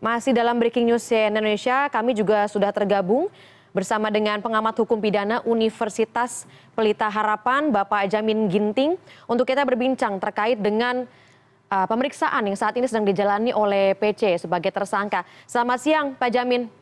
Masih dalam breaking news CNN Indonesia, kami juga sudah tergabung bersama dengan pengamat hukum pidana Universitas Pelita Harapan, Bapak Jamin Ginting, untuk kita berbincang terkait dengan uh, pemeriksaan yang saat ini sedang dijalani oleh PC sebagai tersangka. Selamat siang, Pak Jamin.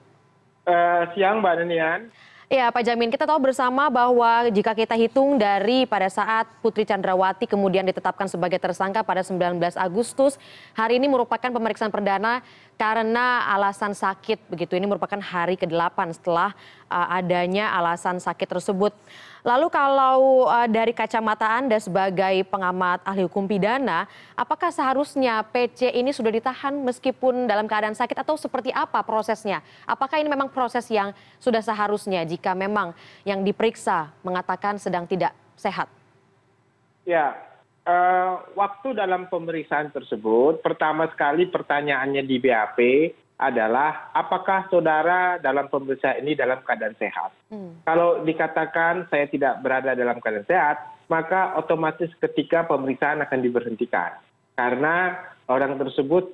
Uh, siang, Mbak Nenian. Ya, Pak Jamin, kita tahu bersama bahwa jika kita hitung dari pada saat Putri Chandrawati kemudian ditetapkan sebagai tersangka pada 19 Agustus, hari ini merupakan pemeriksaan perdana karena alasan sakit begitu. Ini merupakan hari ke-8 setelah uh, adanya alasan sakit tersebut. Lalu kalau uh, dari kacamata Anda sebagai pengamat ahli hukum pidana, apakah seharusnya PC ini sudah ditahan meskipun dalam keadaan sakit atau seperti apa prosesnya? Apakah ini memang proses yang sudah seharusnya jika memang yang diperiksa mengatakan sedang tidak sehat? Ya, waktu dalam pemeriksaan tersebut pertama sekali pertanyaannya di bap adalah apakah saudara dalam pemeriksaan ini dalam keadaan sehat? Hmm. kalau dikatakan saya tidak berada dalam keadaan sehat maka otomatis ketika pemeriksaan akan diberhentikan. Karena orang tersebut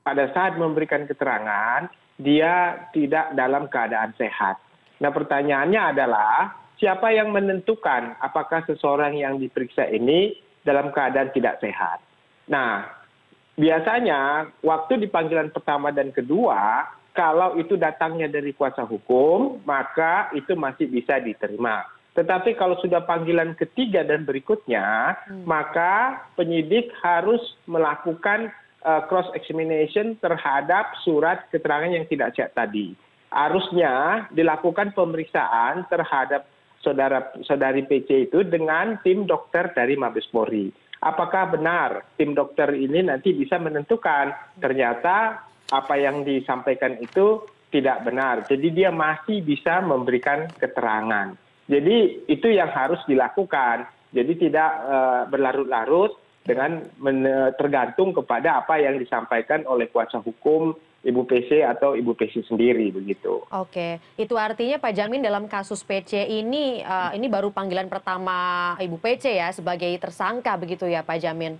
pada saat memberikan keterangan dia tidak dalam keadaan sehat. Nah pertanyaannya adalah siapa yang menentukan apakah seseorang yang diperiksa ini dalam keadaan tidak sehat. Nah, biasanya waktu di panggilan pertama dan kedua, kalau itu datangnya dari kuasa hukum, maka itu masih bisa diterima. Tetapi kalau sudah panggilan ketiga dan berikutnya, hmm. maka penyidik harus melakukan uh, cross examination terhadap surat keterangan yang tidak sehat tadi. Harusnya dilakukan pemeriksaan terhadap saudari pc itu dengan tim dokter dari mabes polri. Apakah benar tim dokter ini nanti bisa menentukan? Ternyata apa yang disampaikan itu tidak benar. Jadi dia masih bisa memberikan keterangan. Jadi itu yang harus dilakukan. Jadi tidak uh, berlarut-larut dengan tergantung kepada apa yang disampaikan oleh kuasa hukum ibu pc atau ibu pc sendiri begitu oke itu artinya pak jamin dalam kasus pc ini uh, ini baru panggilan pertama ibu pc ya sebagai tersangka begitu ya pak jamin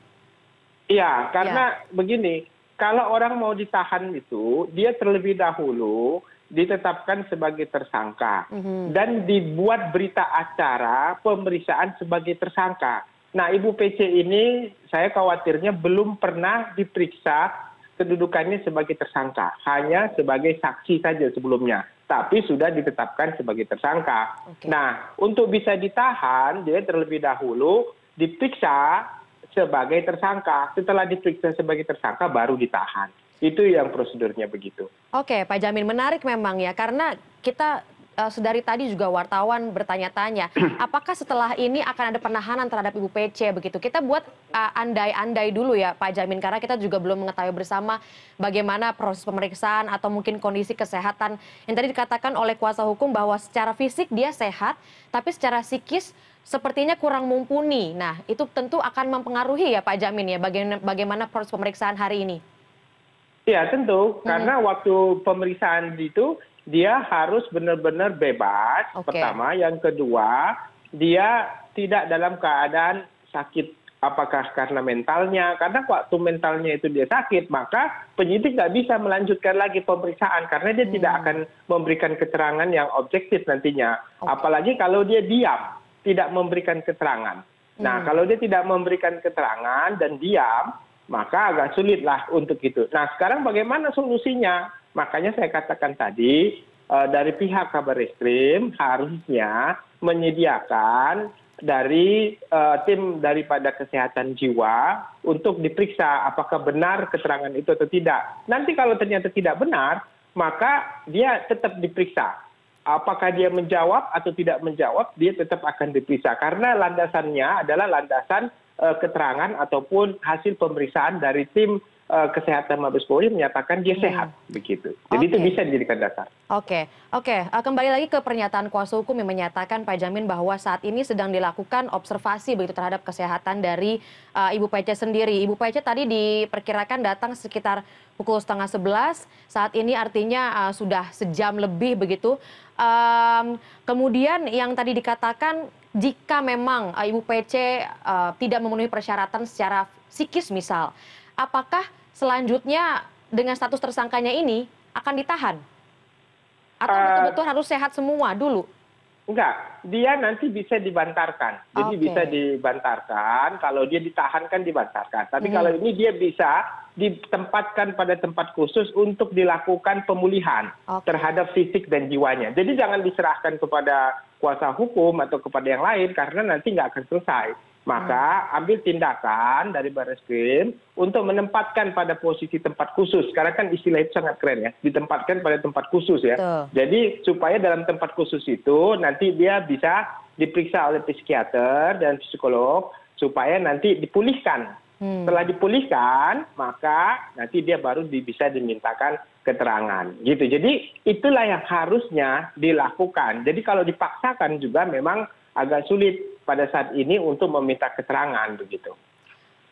iya karena ya. begini kalau orang mau ditahan itu dia terlebih dahulu ditetapkan sebagai tersangka mm -hmm. dan dibuat berita acara pemeriksaan sebagai tersangka nah ibu pc ini saya khawatirnya belum pernah diperiksa kedudukannya sebagai tersangka hanya sebagai saksi saja sebelumnya tapi sudah ditetapkan sebagai tersangka. Nah untuk bisa ditahan dia terlebih dahulu diperiksa sebagai tersangka. Setelah diperiksa sebagai tersangka baru ditahan. Itu yang prosedurnya begitu. Oke pak jamin menarik memang ya karena kita uh, sedari tadi juga wartawan bertanya-tanya, apakah setelah ini akan ada penahanan terhadap Ibu PC begitu? Kita buat uh, andai-andai dulu ya Pak Jamin karena kita juga belum mengetahui bersama bagaimana proses pemeriksaan atau mungkin kondisi kesehatan yang tadi dikatakan oleh kuasa hukum bahwa secara fisik dia sehat, tapi secara psikis sepertinya kurang mumpuni. Nah, itu tentu akan mempengaruhi ya Pak Jamin ya bagaimana, bagaimana proses pemeriksaan hari ini. Ya tentu, hmm. karena waktu pemeriksaan itu dia harus benar benar bebas pertama. Yang kedua dia tidak dalam keadaan sakit. Apakah karena mentalnya? Karena waktu mentalnya itu dia sakit maka penyidik nggak bisa melanjutkan lagi pemeriksaan karena dia tidak hmm. akan memberikan keterangan yang objektif nantinya. Apalagi kalau dia diam tidak memberikan keterangan. Nah hmm. kalau dia tidak memberikan keterangan dan diam maka agak sulit lah untuk itu. Nah sekarang bagaimana solusinya makanya saya katakan tadi eh, dari pihak kabar reskrim harusnya menyediakan dari eh, tim daripada kesehatan jiwa untuk diperiksa apakah benar keterangan itu atau tidak. Nanti kalau ternyata tidak benar, maka dia tetap diperiksa. Apakah dia menjawab atau tidak menjawab, dia tetap akan diperiksa. Karena landasannya adalah landasan uh, keterangan ataupun hasil pemeriksaan dari tim kesehatan mabes polri menyatakan dia hmm. sehat begitu. Jadi itu bisa dijadikan dasar. Oke oke. Eh, kembali lagi ke pernyataan kuasa hukum yang menyatakan pak jamin bahwa saat ini sedang dilakukan observasi begitu terhadap kesehatan dari uh, ibu pece sendiri. Ibu pece tadi diperkirakan datang sekitar pukul setengah sebelas. Saat ini artinya uh, sudah sejam lebih begitu. Um, kemudian yang tadi dikatakan jika memang uh, ibu pc uh, tidak memenuhi persyaratan secara psikis misal apakah selanjutnya dengan status tersangkanya ini akan ditahan? Atau Eh, betul-betul harus sehat semua dulu? Enggak, dia nanti bisa dibantarkan. Jadi Oke. bisa dibantarkan, kalau dia ditahan kan dibantarkan. Tapi Mhm. kalau ini dia bisa ditempatkan pada tempat khusus untuk dilakukan pemulihan Oke. terhadap fisik dan jiwanya. Jadi jangan diserahkan kepada kuasa hukum atau kepada yang lain karena nanti nggak akan selesai. Maka ambil tindakan dari baris krim untuk menempatkan pada posisi tempat khusus. Karena kan istilah itu sangat keren ya, ditempatkan pada tempat khusus ya. Jadi supaya dalam tempat khusus itu nanti dia bisa diperiksa oleh psikiater dan psikolog supaya nanti dipulihkan. Hmm. Setelah dipulihkan, maka nanti dia baru bisa dimintakan keterangan. Gitu. Jadi itulah yang harusnya dilakukan. Jadi kalau dipaksakan juga memang agak sulit pada saat ini untuk meminta keterangan begitu.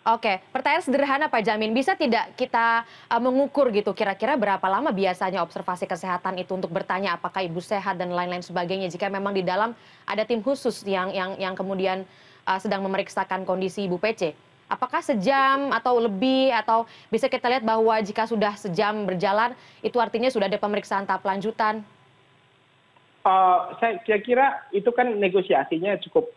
Oke, pertanyaan sederhana Pak Jamin, bisa tidak kita uh, mengukur gitu kira-kira berapa lama biasanya observasi kesehatan itu untuk bertanya apakah ibu sehat dan lain-lain sebagainya jika memang di dalam ada tim khusus yang yang yang kemudian uh, sedang memeriksakan kondisi ibu PC? Apakah sejam atau lebih atau bisa kita lihat bahwa jika sudah sejam berjalan itu artinya sudah ada pemeriksaan tahap lanjutan? Eh, saya kira-kira itu kan negosiasinya cukup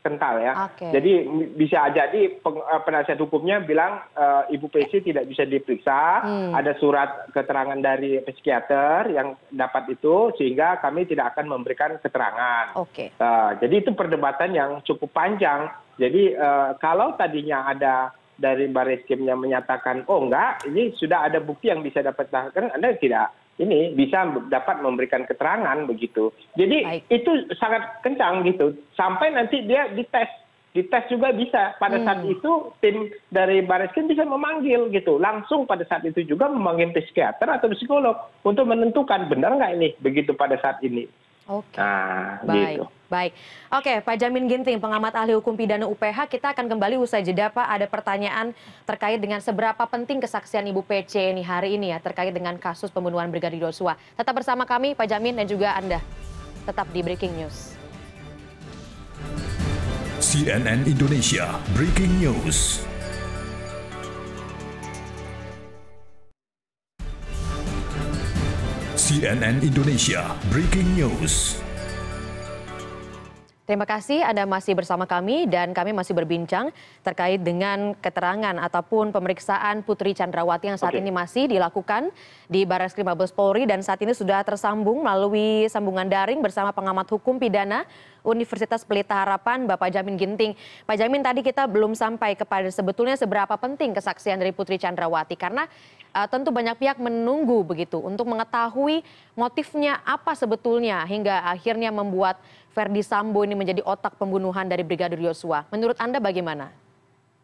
kental ya. Jadi bisa jadi eh, penasihat hukumnya bilang eh, Ibu PC tidak bisa diperiksa, Hmm. ada surat keterangan dari psikiater yang dapat itu sehingga kami tidak akan memberikan keterangan. Oke. Eh, jadi itu perdebatan yang cukup panjang. Jadi kalau tadinya ada dari baris krimnya menyatakan oh enggak ini sudah ada bukti yang bisa dapat kan anda tidak ini bisa dapat memberikan keterangan begitu. Jadi Baik. itu sangat kencang gitu sampai nanti dia dites dites juga bisa pada Hmm. saat itu tim dari baris krim bisa memanggil gitu langsung pada saat itu juga memanggil psikiater atau psikolog untuk menentukan benar nggak ini begitu pada saat ini. Oke. Nah, Baik, gitu. baik. Oke, Pak Jamin Ginting, pengamat ahli hukum pidana UPH, kita akan kembali usai jeda, Pak. Ada pertanyaan terkait dengan seberapa penting kesaksian Ibu PC ini hari ini ya, terkait dengan kasus pembunuhan Brigadir Yosua. Tetap bersama kami, Pak Jamin dan juga Anda. Tetap di Breaking News. CNN Indonesia Breaking News. CNN Indonesia Breaking News. Terima kasih Anda masih bersama kami dan kami masih berbincang terkait dengan keterangan ataupun pemeriksaan Putri Chandrawati yang saat Oke. ini masih dilakukan di Barreskrim Mabes Polri dan saat ini sudah tersambung melalui sambungan daring bersama pengamat hukum pidana Universitas Pelita Harapan Bapak Jamin Ginting. Pak Jamin tadi kita belum sampai kepada sebetulnya seberapa penting kesaksian dari Putri Chandrawati karena uh, tentu banyak pihak menunggu begitu untuk mengetahui motifnya apa sebetulnya hingga akhirnya membuat Verdi Sambo ini menjadi otak pembunuhan dari Brigadir Yosua. Menurut Anda bagaimana?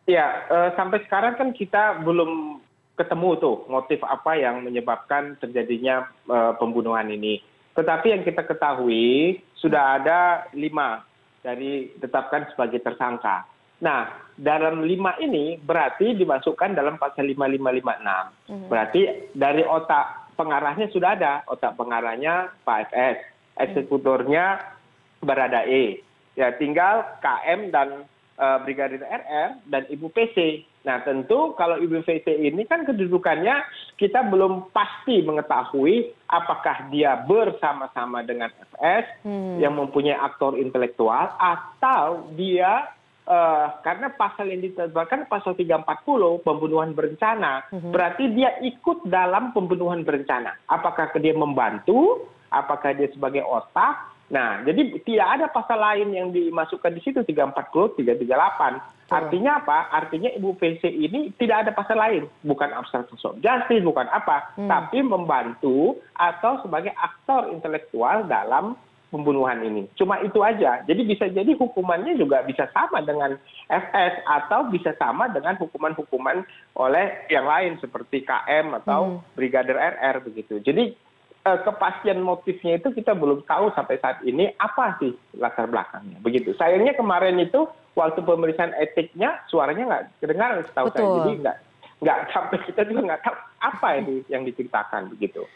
Ya, eh, sampai sekarang kan kita belum ketemu tuh motif apa yang menyebabkan terjadinya eh, pembunuhan ini. Tetapi yang kita ketahui sudah ada lima dari ditetapkan sebagai tersangka. Nah, dalam lima ini berarti dimasukkan dalam pasal 5556. Berarti dari otak pengarahnya sudah ada. Otak pengarahnya Pak FS. Eksekutornya Baradae. Ya, tinggal KM dan eh, Brigadir RR dan Ibu PC. Nah, tentu kalau Ibu PC ini kan kedudukannya kita belum pasti mengetahui apakah dia bersama-sama dengan FS Hmm. yang mempunyai aktor intelektual atau dia eh, karena pasal yang ditetapkan pasal 340 pembunuhan berencana. Berarti dia ikut dalam pembunuhan berencana. Apakah dia membantu? Apakah dia sebagai otak? Nah jadi tidak ada pasal lain yang dimasukkan di situ 340 338 artinya apa artinya ibu PC ini tidak ada pasal lain bukan obstruction of justice bukan apa tapi membantu atau sebagai aktor intelektual dalam pembunuhan ini. Cuma itu aja. Jadi bisa jadi hukumannya juga bisa sama dengan FS atau bisa sama dengan hukuman-hukuman oleh yang lain seperti KM atau Brigadir RR begitu. Jadi kepastian motifnya itu kita belum tahu sampai saat ini apa sih latar belakangnya begitu. Sayangnya kemarin itu waktu pemeriksaan etiknya suaranya nggak kedengaran setahu saya. Jadi nggak nggak sampai kita juga nggak tahu apa ini yang diceritakan begitu.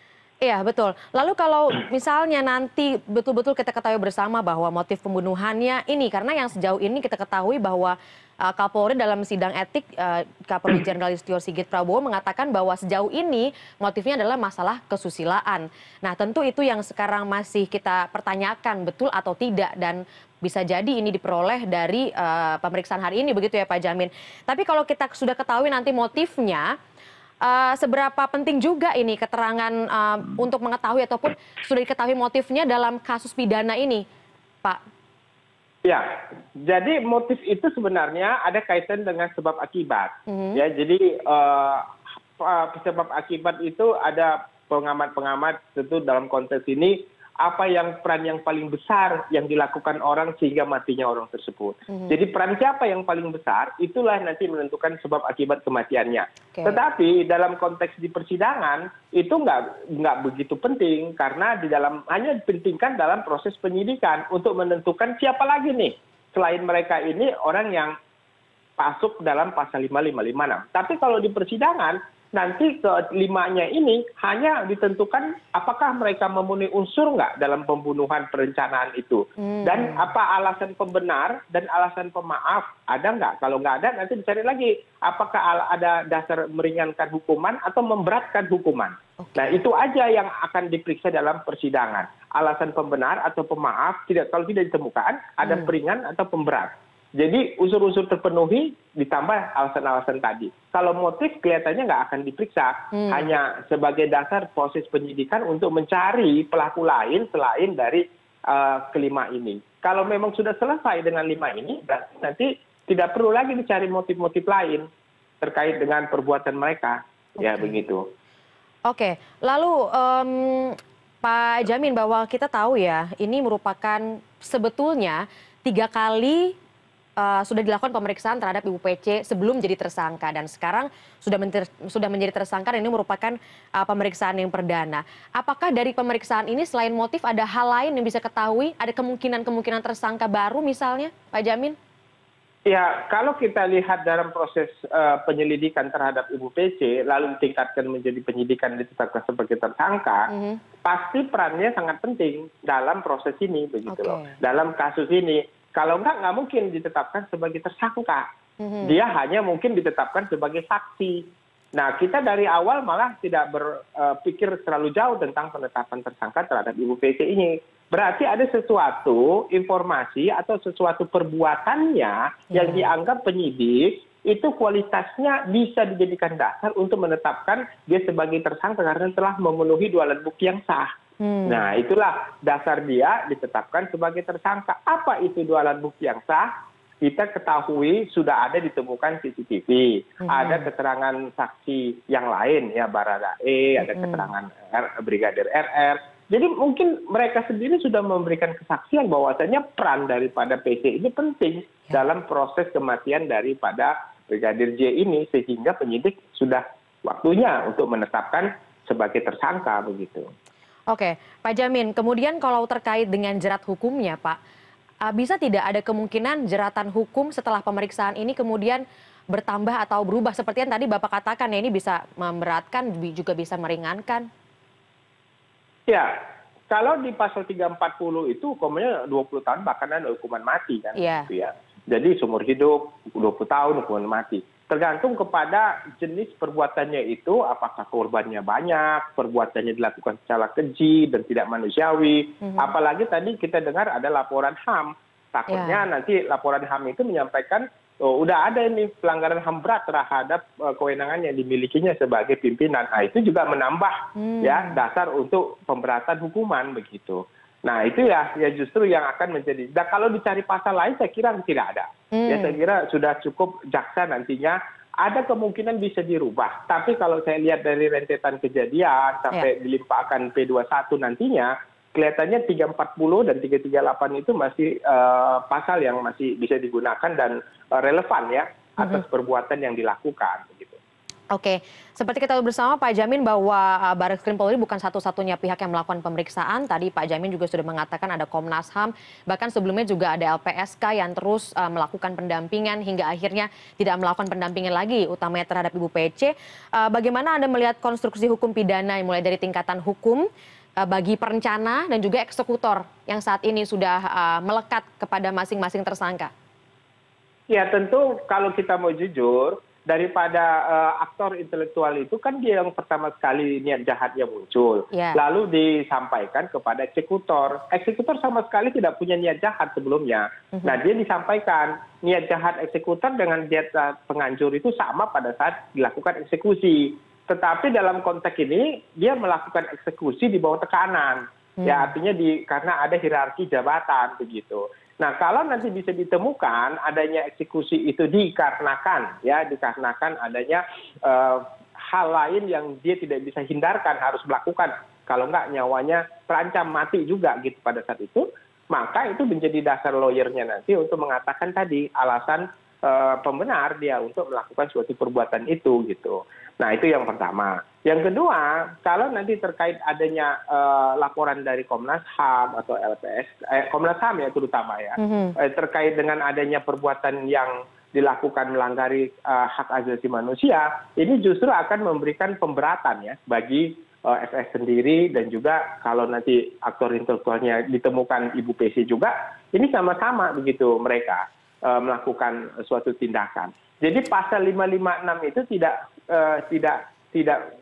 Iya betul. Lalu kalau misalnya nanti betul-betul kita ketahui bersama bahwa motif pembunuhannya ini karena yang sejauh ini kita ketahui bahwa uh, Kapolri dalam sidang etik uh, Kapolri Jenderal Istio Sigit Prabowo mengatakan bahwa sejauh ini motifnya adalah masalah kesusilaan. Nah tentu itu yang sekarang masih kita pertanyakan betul atau tidak dan bisa jadi ini diperoleh dari uh, pemeriksaan hari ini begitu ya Pak Jamin. Tapi kalau kita sudah ketahui nanti motifnya uh, seberapa penting juga ini keterangan uh, untuk mengetahui ataupun sudah diketahui motifnya dalam kasus pidana ini, Pak? Ya, jadi motif itu sebenarnya ada kaitan dengan sebab akibat. Mm-hmm. Ya, jadi uh, sebab akibat itu ada pengamat-pengamat tentu dalam konteks ini apa yang peran yang paling besar yang dilakukan orang sehingga matinya orang tersebut. Mm-hmm. Jadi peran siapa yang paling besar itulah nanti menentukan sebab akibat kematiannya. Okay. Tetapi dalam konteks di persidangan itu nggak nggak begitu penting karena di dalam hanya dipentingkan dalam proses penyidikan untuk menentukan siapa lagi nih selain mereka ini orang yang masuk dalam pasal 5556. Tapi kalau di persidangan nanti kelimanya ini hanya ditentukan apakah mereka memenuhi unsur nggak dalam pembunuhan perencanaan itu hmm. dan apa alasan pembenar dan alasan pemaaf ada nggak kalau nggak ada nanti dicari lagi apakah ada dasar meringankan hukuman atau memberatkan hukuman okay. nah itu aja yang akan diperiksa dalam persidangan alasan pembenar atau pemaaf tidak kalau tidak ditemukan ada hmm. peringan atau pemberat jadi unsur unsur terpenuhi ditambah alasan alasan tadi. Kalau motif kelihatannya nggak akan diperiksa. Hmm. hanya sebagai dasar proses penyidikan untuk mencari pelaku lain selain dari uh, kelima ini. Kalau memang sudah selesai dengan lima ini berarti nanti tidak perlu lagi dicari motif motif lain terkait dengan perbuatan mereka. Okay. ya begitu. Oke. Lalu um, Pak Jamin bahwa kita tahu ya ini merupakan sebetulnya tiga kali uh, sudah dilakukan pemeriksaan terhadap Ibu PC sebelum jadi tersangka dan sekarang sudah menjadi, sudah menjadi tersangka dan ini merupakan uh, pemeriksaan yang perdana. Apakah dari pemeriksaan ini selain motif ada hal lain yang bisa ketahui? Ada kemungkinan-kemungkinan tersangka baru misalnya, Pak Jamin? Ya, kalau kita lihat dalam proses uh, penyelidikan terhadap Ibu PC, lalu ditingkatkan menjadi penyidikan ditetapkan sebagai tersangka, mm -hmm. pasti perannya sangat penting dalam proses ini, begitu okay. loh. Dalam kasus ini, kalau enggak nggak mungkin ditetapkan sebagai tersangka mm-hmm. dia hanya mungkin ditetapkan sebagai saksi nah kita dari awal malah tidak berpikir terlalu jauh tentang penetapan tersangka terhadap ibu pc ini berarti ada sesuatu informasi atau sesuatu perbuatannya yang mm-hmm. dianggap penyidik itu kualitasnya bisa dijadikan dasar untuk menetapkan dia sebagai tersangka karena telah memenuhi dua alat bukti yang sah. Hmm. Nah itulah dasar dia ditetapkan sebagai tersangka. Apa itu dua alat bukti yang sah? Kita ketahui sudah ada ditemukan CCTV, hmm. ada keterangan saksi yang lain ya Barada E, ada hmm. keterangan R, Brigadir RR. Jadi mungkin mereka sendiri sudah memberikan kesaksian bahwasanya peran daripada PC ini penting ya. dalam proses kematian daripada Brigadir J ini sehingga penyidik sudah waktunya untuk menetapkan sebagai tersangka begitu. Oke, Pak Jamin, kemudian kalau terkait dengan jerat hukumnya, Pak, uh, bisa tidak ada kemungkinan jeratan hukum setelah pemeriksaan ini kemudian bertambah atau berubah seperti yang tadi Bapak katakan ya ini bisa memberatkan juga bisa meringankan? Ya, kalau di pasal 340 itu hukumannya 20 tahun bahkan ada hukuman mati kan. Iya. Gitu ya. Jadi seumur hidup 20 tahun hukuman mati tergantung kepada jenis perbuatannya itu apakah korbannya banyak perbuatannya dilakukan secara keji dan tidak manusiawi mm-hmm. apalagi tadi kita dengar ada laporan ham takutnya yeah. nanti laporan ham itu menyampaikan oh, udah ada ini pelanggaran ham berat terhadap uh, kewenangan yang dimilikinya sebagai pimpinan nah itu juga menambah mm. ya dasar untuk pemberatan hukuman begitu nah itu ya ya justru yang akan menjadi nah kalau dicari pasal lain saya kira tidak ada hmm. ya saya kira sudah cukup jaksa nantinya ada kemungkinan bisa dirubah tapi kalau saya lihat dari rentetan kejadian sampai ya. dilimpahkan P21 nantinya kelihatannya 340 dan 338 itu masih uh, pasal yang masih bisa digunakan dan uh, relevan ya atas hmm. perbuatan yang dilakukan. Oke, seperti kita tahu bersama Pak Jamin bahwa uh, Baris Krim Polri bukan satu-satunya pihak yang melakukan pemeriksaan. Tadi Pak Jamin juga sudah mengatakan ada Komnas HAM, bahkan sebelumnya juga ada LPSK yang terus uh, melakukan pendampingan hingga akhirnya tidak melakukan pendampingan lagi, utamanya terhadap Ibu PC. Uh, bagaimana Anda melihat konstruksi hukum pidana yang mulai dari tingkatan hukum bagi perencana dan juga eksekutor yang saat ini sudah melekat kepada masing-masing tersangka? Ya tentu kalau kita mau jujur, daripada uh, aktor intelektual itu kan dia yang pertama sekali niat jahatnya muncul. Yeah. Lalu disampaikan kepada eksekutor. Eksekutor sama sekali tidak punya niat jahat sebelumnya. Mm -hmm. Nah dia disampaikan niat jahat eksekutor dengan niat penganjur itu sama pada saat dilakukan eksekusi. Tetapi dalam konteks ini dia melakukan eksekusi di bawah tekanan. Hmm. Ya artinya di karena ada hierarki jabatan begitu nah kalau nanti bisa ditemukan adanya eksekusi itu dikarenakan ya dikarenakan adanya uh, hal lain yang dia tidak bisa hindarkan harus melakukan. Kalau enggak nyawanya terancam mati juga gitu pada saat itu maka itu menjadi dasar lawyernya nanti untuk mengatakan tadi alasan uh, pembenar dia untuk melakukan suatu perbuatan itu gitu. Nah itu yang pertama yang kedua kalau nanti terkait adanya uh, laporan dari komnas ham atau lps eh, komnas ham ya terutama ya mm-hmm. eh, terkait dengan adanya perbuatan yang dilakukan melanggar uh, hak asasi manusia ini justru akan memberikan pemberatan ya bagi uh, FS sendiri dan juga kalau nanti aktor intelektualnya ditemukan ibu PC juga ini sama-sama begitu mereka uh, melakukan suatu tindakan jadi pasal 556 itu tidak uh, tidak tidak Eh,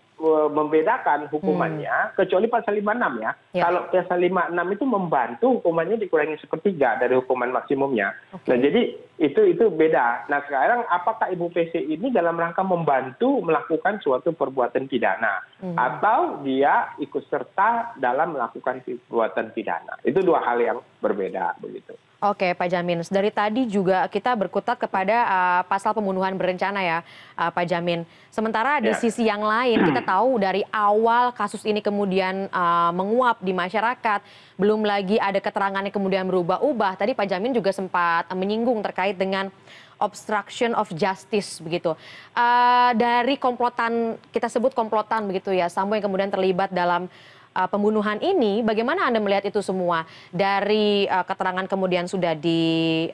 membedakan hukumannya hmm. kecuali pasal 56 ya. ya. Kalau pasal 56 itu membantu hukumannya dikurangi sepertiga dari hukuman maksimumnya. Okay. Nah, jadi itu itu beda. Nah, sekarang apakah Ibu PC ini dalam rangka membantu melakukan suatu perbuatan pidana hmm. atau dia ikut serta dalam melakukan perbuatan pidana? Itu dua hal yang berbeda begitu. Oke, Pak Jamin. Dari tadi juga kita berkutat kepada uh, pasal pembunuhan berencana ya, uh, Pak Jamin. Sementara di ya. sisi yang lain kita tahu dari awal kasus ini kemudian uh, menguap di masyarakat, belum lagi ada keterangan yang kemudian berubah-ubah. Tadi Pak Jamin juga sempat menyinggung terkait dengan obstruction of justice begitu. Uh, dari komplotan kita sebut komplotan begitu ya, Sambo yang kemudian terlibat dalam uh, pembunuhan ini, bagaimana Anda melihat itu semua? Dari uh, keterangan kemudian sudah diaminkan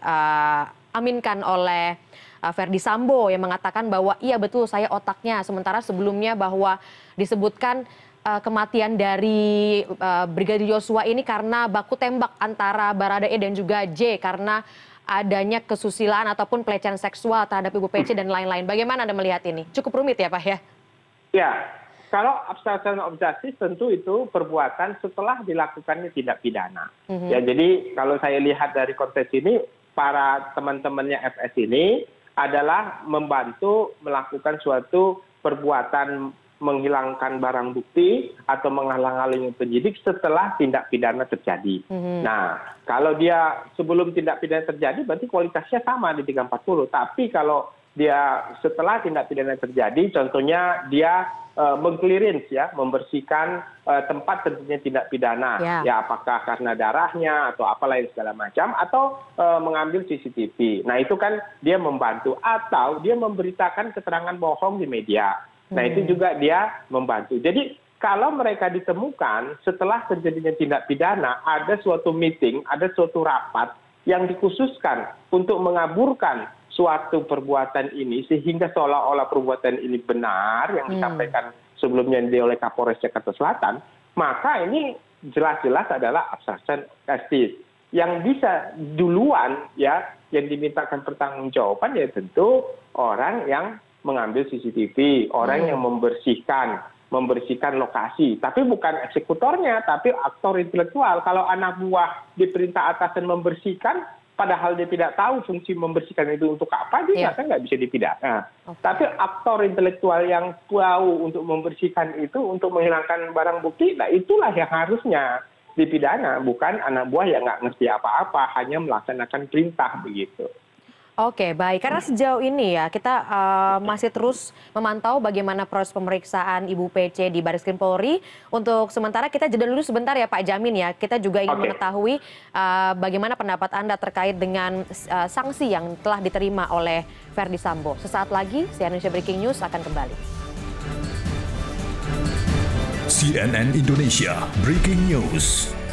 uh, oleh Verdi Sambo yang mengatakan bahwa iya betul saya otaknya, sementara sebelumnya bahwa disebutkan uh, kematian dari uh, Brigadir Yosua ini karena baku tembak antara Baradae dan juga J karena adanya kesusilaan ataupun pelecehan seksual terhadap Ibu Pece dan lain-lain. Bagaimana Anda melihat ini? Cukup rumit ya Pak ya? Ya, kalau obstruction of justice tentu itu perbuatan setelah dilakukannya tindak pidana. Mm-hmm. Ya jadi kalau saya lihat dari konteks ini para teman-temannya FS ini adalah membantu melakukan suatu perbuatan menghilangkan barang bukti atau menghalang-halangi penyidik setelah tindak pidana terjadi. Mm-hmm. Nah, kalau dia sebelum tindak pidana terjadi berarti kualitasnya sama di 340. Tapi kalau dia setelah tindak pidana terjadi, contohnya dia uh, mengclearance ya, membersihkan uh, tempat tentunya tindak pidana, ya. ya apakah karena darahnya atau apa lain segala macam, atau uh, mengambil CCTV. Nah itu kan dia membantu atau dia memberitakan keterangan bohong di media. Nah itu hmm. juga dia membantu. Jadi kalau mereka ditemukan setelah terjadinya tindak pidana, ada suatu meeting, ada suatu rapat yang dikhususkan untuk mengaburkan suatu perbuatan ini sehingga seolah olah perbuatan ini benar yang hmm. disampaikan sebelumnya oleh kapolres jakarta selatan maka ini jelas jelas adalah obstruction justice yang bisa duluan ya yang dimintakan pertanggungjawaban ya tentu orang yang mengambil CCTV, orang hmm. yang membersihkan membersihkan lokasi. Tapi bukan eksekutornya, tapi aktor intelektual. Kalau anak buah diperintah atasan membersihkan, padahal dia tidak tahu fungsi membersihkan itu untuk apa dia yeah. nggak bisa dipidana. Okay. Tapi aktor intelektual yang tahu untuk membersihkan itu untuk menghilangkan barang bukti, nah itulah yang harusnya dipidana, bukan anak buah yang nggak ngerti apa-apa, hanya melaksanakan perintah begitu. Oke, baik. Karena sejauh ini ya kita uh, masih terus memantau bagaimana proses pemeriksaan Ibu PC di Baris Krim Polri. Untuk sementara kita jeda dulu sebentar ya Pak Jamin ya. Kita juga ingin okay. mengetahui uh, bagaimana pendapat Anda terkait dengan uh, sanksi yang telah diterima oleh Verdi Sambo. Sesaat lagi CNN Indonesia Breaking News akan kembali. CNN Indonesia Breaking News.